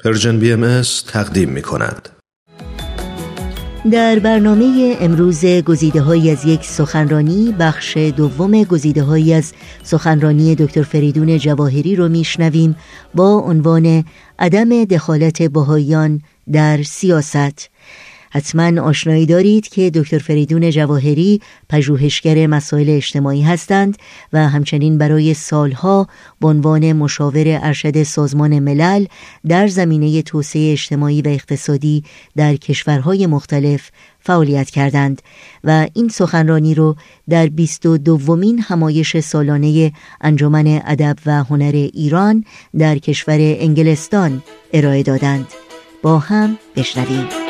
پرژن بی تقدیم می کند. در برنامه امروز گزیده های از یک سخنرانی بخش دوم گزیده های از سخنرانی دکتر فریدون جواهری رو میشنویم با عنوان عدم دخالت بهاییان در سیاست حتما آشنایی دارید که دکتر فریدون جواهری پژوهشگر مسائل اجتماعی هستند و همچنین برای سالها به عنوان مشاور ارشد سازمان ملل در زمینه توسعه اجتماعی و اقتصادی در کشورهای مختلف فعالیت کردند و این سخنرانی رو در بیست و دومین همایش سالانه انجمن ادب و هنر ایران در کشور انگلستان ارائه دادند. با هم بشنویم.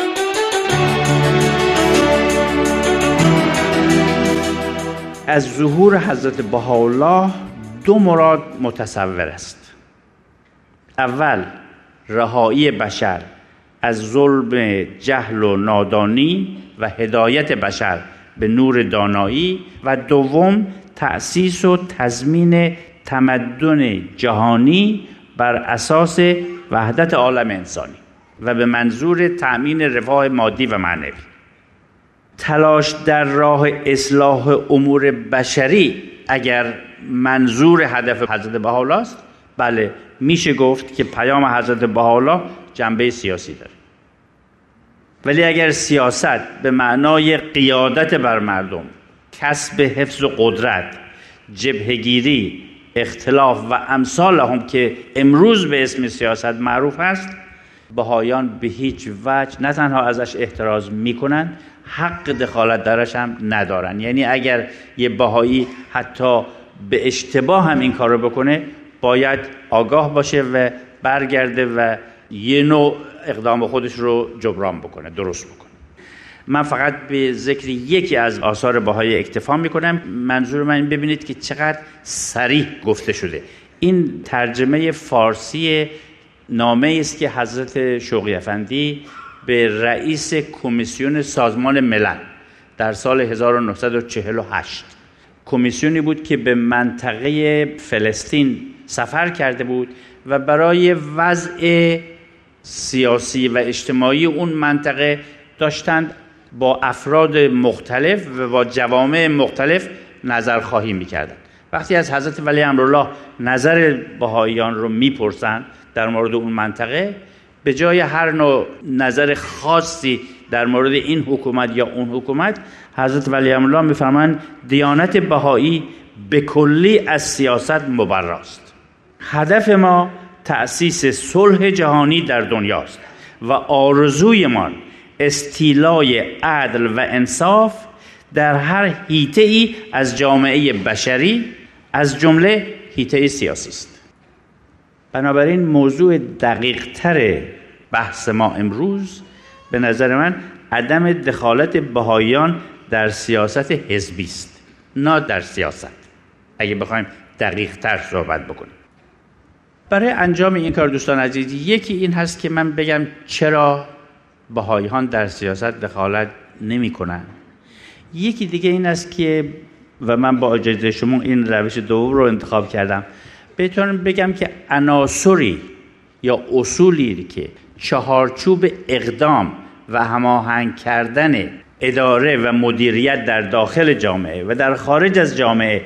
از ظهور حضرت بهاءالله دو مراد متصور است. اول رهایی بشر از ظلم جهل و نادانی و هدایت بشر به نور دانایی و دوم تأسیس و تضمین تمدن جهانی بر اساس وحدت عالم انسانی. و به منظور تأمین رفاه مادی و معنوی. تلاش در راه اصلاح امور بشری اگر منظور هدف حضرت بهاءالله است بله میشه گفت که پیام حضرت بهاءالله جنبه سیاسی داره. ولی اگر سیاست به معنای قیادت بر مردم کسب حفظ و قدرت جبهگیری اختلاف و امثال هم که امروز به اسم سیاست معروف است بهایان به هیچ وجه نه تنها ازش احتراز می‌کنن حق دخالت درش هم ندارن یعنی اگر یه بهایی حتی به اشتباه هم این کار رو بکنه باید آگاه باشه و برگرده و یه نوع اقدام خودش رو جبران بکنه درست بکنه. من فقط به ذکر یکی از آثار بهای اکتفا می‌کنم. منظور من این ببینید که چقدر سریح گفته شده. این ترجمه فارسی نامه است که حضرت شوقی افندی به رئیس کمیسیون سازمان ملل در سال 1948 کمیسیونی بود که به منطقه فلسطین سفر کرده بود و برای وضع سیاسی و اجتماعی اون منطقه داشتند با افراد مختلف و با جوامع مختلف نظرخواهی می‌کردند. وقتی از حضرت ولی امرالله نظر بهاییان رو می‌پرسند در مورد اون منطقه. به جای هر نوع نظر خاصی در مورد این حکومت یا اون حکومت حضرت ولی الله میفرمایند دیانت بهایی به کلی از سیاست مبراست. هدف ما تأسیس صلح جهانی در دنیاست و آرزویمان استیلای عدل و انصاف در هر هیته ای از جامعه بشری از جمله هیته سیاسی است. بنابراین موضوع دقیق تر بحث ما امروز به نظر من عدم دخالت بهاییان در سیاست حزبی است نه در سیاست. اگه بخوایم دقیق تر صحبت بکنیم. برای انجام این کار دوستان عزیز یکی این هست که من بگم چرا بهاییان در سیاست دخالت نمی کنن. یکی دیگه این است که و من با اجازه شما این روش دوم رو انتخاب کردم. بهتون بگم که عناصری یا اصولی که چهارچوب اقدام و هماهنگ کردن اداره و مدیریت در داخل جامعه و در خارج از جامعه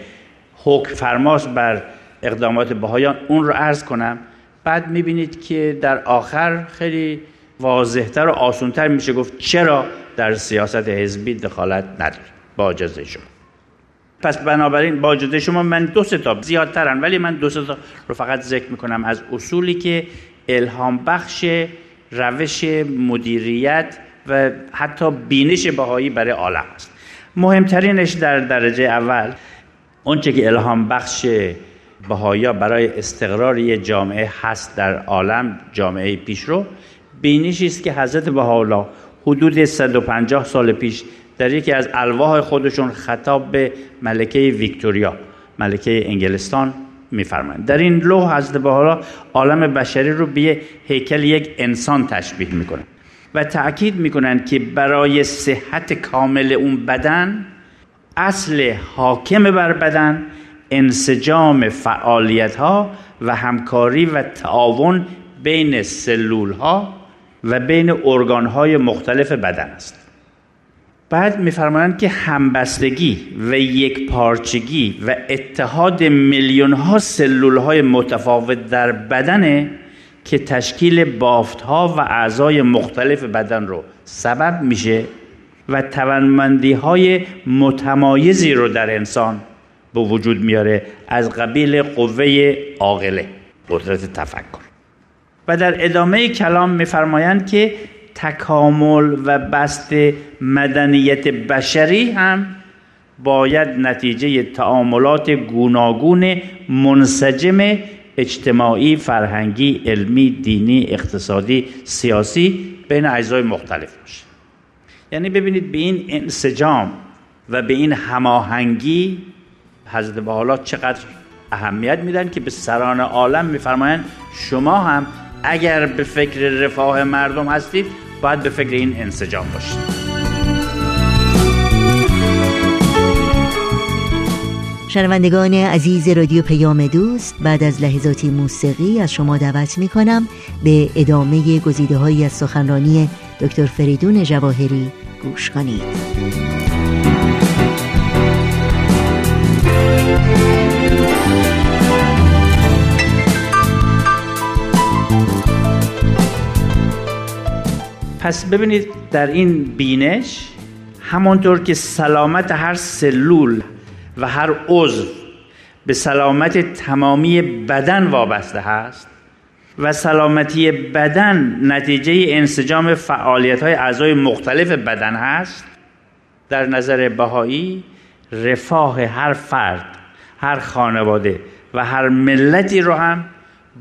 حکم فرماس بر اقدامات بهایان اون رو عرض کنم. بعد می‌بینید که در آخر خیلی واضحتر و آسونتر میشه گفت چرا در سیاست حزبی دخالت نداره با اجازه شما. پس بنابراین با اجازه شما من دو تا زیادترن ولی من دو تا رو فقط ذکر می‌کنم از اصولی که الهام بخش روش مدیریت و حتی بینش بهایی برای عالم است. مهمترینش در درجه اول اونچه که الهام بخش بهایی برای استقرار یه جامعه هست در عالم جامعه پیشرو بینشی است که حضرت بهاءالله حدود 150 سال پیش در یکی از الواح خودشون خطاب به ملکه ویکتوریا ملکه انگلستان میفرمایند. در این لوح حضرت بهاءالله عالم بشری رو به هیکل یک انسان تشبیه می‌کنن و تأکید می‌کنن که برای صحت کامل اون بدن اصل حاکم بر بدن انسجام فعالیت ها و همکاری و تعاون بین سلول ها و بین ارگان های مختلف بدن است. بعد میفرمایند که همبستگی و یک پارچگی و اتحاد میلیون ها سلول های متفاوت در بدنه که تشکیل بافت ها و اعضای مختلف بدن رو سبب میشه و توانمندی های متمایزی رو در انسان به وجود میاره از قبیل قوه عاقله قدرت تفکر. و در ادامه کلام میفرمایند که تکامل و بست مدنیت بشری هم باید نتیجه تعاملات گوناگون منسجم اجتماعی، فرهنگی، علمی، دینی، اقتصادی، سیاسی بین اجزای مختلف باشه. یعنی ببینید به این انسجام و به این هماهنگی حضرت حالا چقدر اهمیت میدن که به سران عالم میفرمایند شما هم اگر به فکر رفاه مردم هستید باید به فکر این انسجام باشید شنوندگان عزیز رادیو پیام دوست بعد از لحظاتی موسیقی از شما دعوت می کنم به ادامه گزیده از سخنرانی دکتر فریدون جواهری گوش کنید. پس ببینید در این بینش همانطور که سلامت هر سلول و هر عضو به سلامت تمامی بدن وابسته هست و سلامتی بدن نتیجه انسجام فعالیت های اعضای مختلف بدن هست در نظر بهایی رفاه هر فرد هر خانواده و هر ملتی رو هم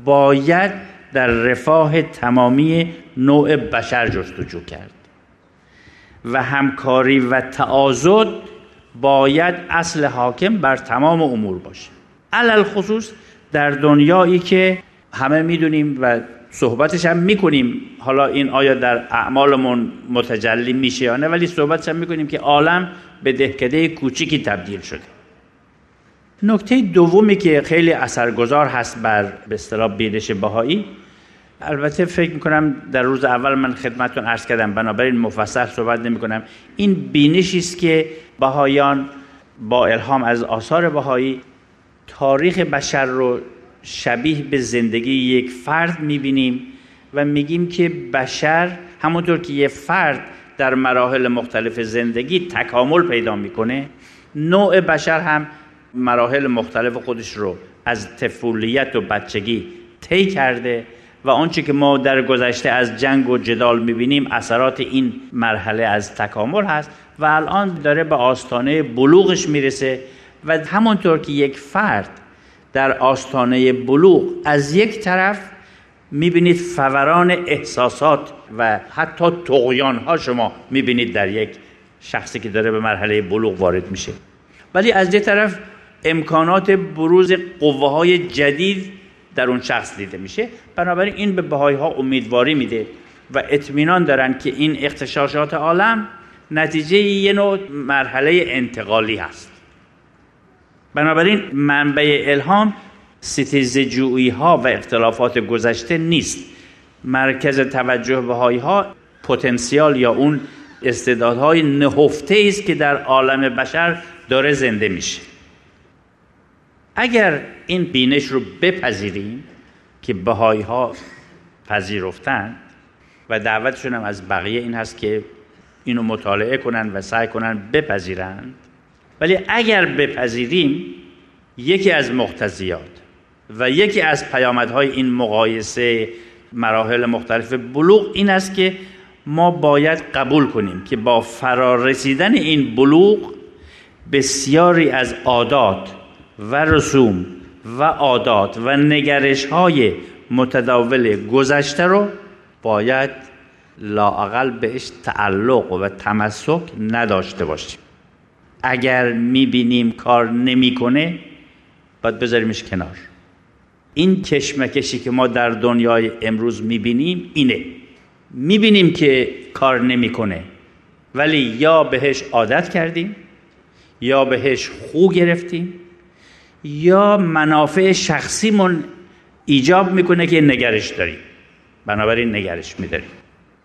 باید در رفاه تمامی نوع بشر جستجو کرد. و همکاری و تعاضد باید اصل حاکم بر تمام امور باشه. علل خصوص در دنیایی که همه می‌دونیم و صحبتش هم می‌کنیم حالا این آیا در اعمالمون متجلی میشه یا نه ولی صحبتش هم می‌کنیم که عالم به دهکده کوچیکی تبدیل شده. نکته دومی که خیلی اثرگذار هست بر به اصطلاح بینش بهایی البته فکر می‌کنم در روز اول من خدمتتون عرض کردم بنابراین مفصل صحبت نمی کنم این بینشی است که بهایان با الهام از آثار بهایی تاریخ بشر رو شبیه به زندگی یک فرد می‌بینیم و میگیم که بشر همونطور که یه فرد در مراحل مختلف زندگی تکامل پیدا می‌کنه نوع بشر هم مراحل مختلف خودش رو از طفولیت و بچگی طی کرده و آنچه که ما در گذشته از جنگ و جدال می‌بینیم اثرات این مرحله از تکامل هست و الان داره به آستانه بلوغش می‌رسه و همونطور که یک فرد در آستانه بلوغ از یک طرف می‌بینید فوران احساسات و حتی تقیان ها شما می‌بینید در یک شخصی که داره به مرحله بلوغ وارد میشه. ولی از یک طرف امکانات بروز قوه های جدید در اون شخص دیده میشه. بنابراین این به بهای ها امیدواری میده و اطمینان دارن که این اختشاشات عالم نتیجه یه نوع مرحله انتقالی هست. بنابراین منبع الهام ستیزجویی ها و اختلافات گذشته نیست. مرکز توجه بهایی ها پتانسیال یا اون استعدادهای نهفته است که در عالم بشر داره زنده میشه. اگر این بینش رو بپذیریم که بهایی ها پذیرفتن و دعوتشون هم از بقیه این هست که اینو مطالعه کنن و سعی کنن بپذیرند ولی اگر بپذیریم یکی از مقتضیات و یکی از پیامدهای این مقایسه مراحل مختلف بلوغ این است که ما باید قبول کنیم که با فرارسیدن این بلوغ بسیاری از عادات و رسوم و عادات و نگرش های متداول گذشته رو باید لاقل بهش تعلق و تمسک نداشته باشیم. اگر می‌بینیم کار نمی‌کنه باید بذاریمش کنار. این کشمکشی که ما در دنیای امروز می‌بینیم اینه. می‌بینیم که کار نمی‌کنه ولی یا بهش عادت کردیم یا بهش خو گرفتیم یا منافع شخصیمون ایجاب می‌کنه که نگرش داریم بنابراین نگرش میداریم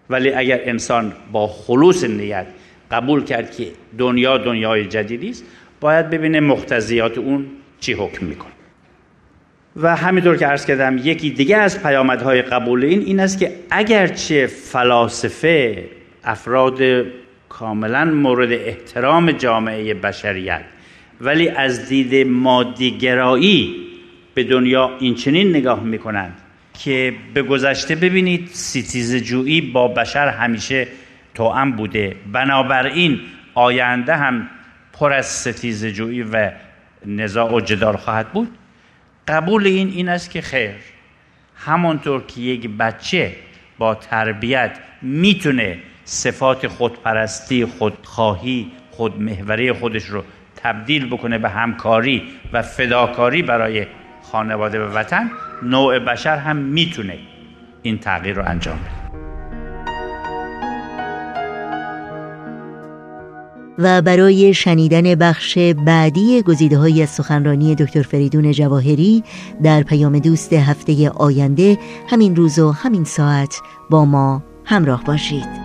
ولی اگر انسان با خلوص نیت قبول کرد که دنیا دنیای جدیدی است باید ببینه مقتضیات اون چی حکم می‌کنه. و همینطور که عرض کردم یکی دیگه از پیامدهای قبول این این است که اگرچه فلاسفه افراد کاملا مورد احترام جامعه بشریت ولی از دید مادیگرایی به دنیا این چنین نگاه می‌کنند که به گذشته ببینید ستیز جویی با بشر همیشه توأم بوده. بنابراین آینده هم پر از ستیز جویی و نزاع و جدال خواهد بود. قبول این این است که خیر. همانطور که یک بچه با تربیت می‌تونه صفات خودپرستی خودخواهی خودمحوری خودش رو تبدیل بکنه به همکاری و فداکاری برای خانواده و وطن نوع بشر هم می‌تونه این تغییر رو انجام بده. و برای شنیدن بخش بعدی گزیده های سخنرانی دکتر فریدون جواهری در پیام دوست هفته آینده همین روز و همین ساعت با ما همراه باشید.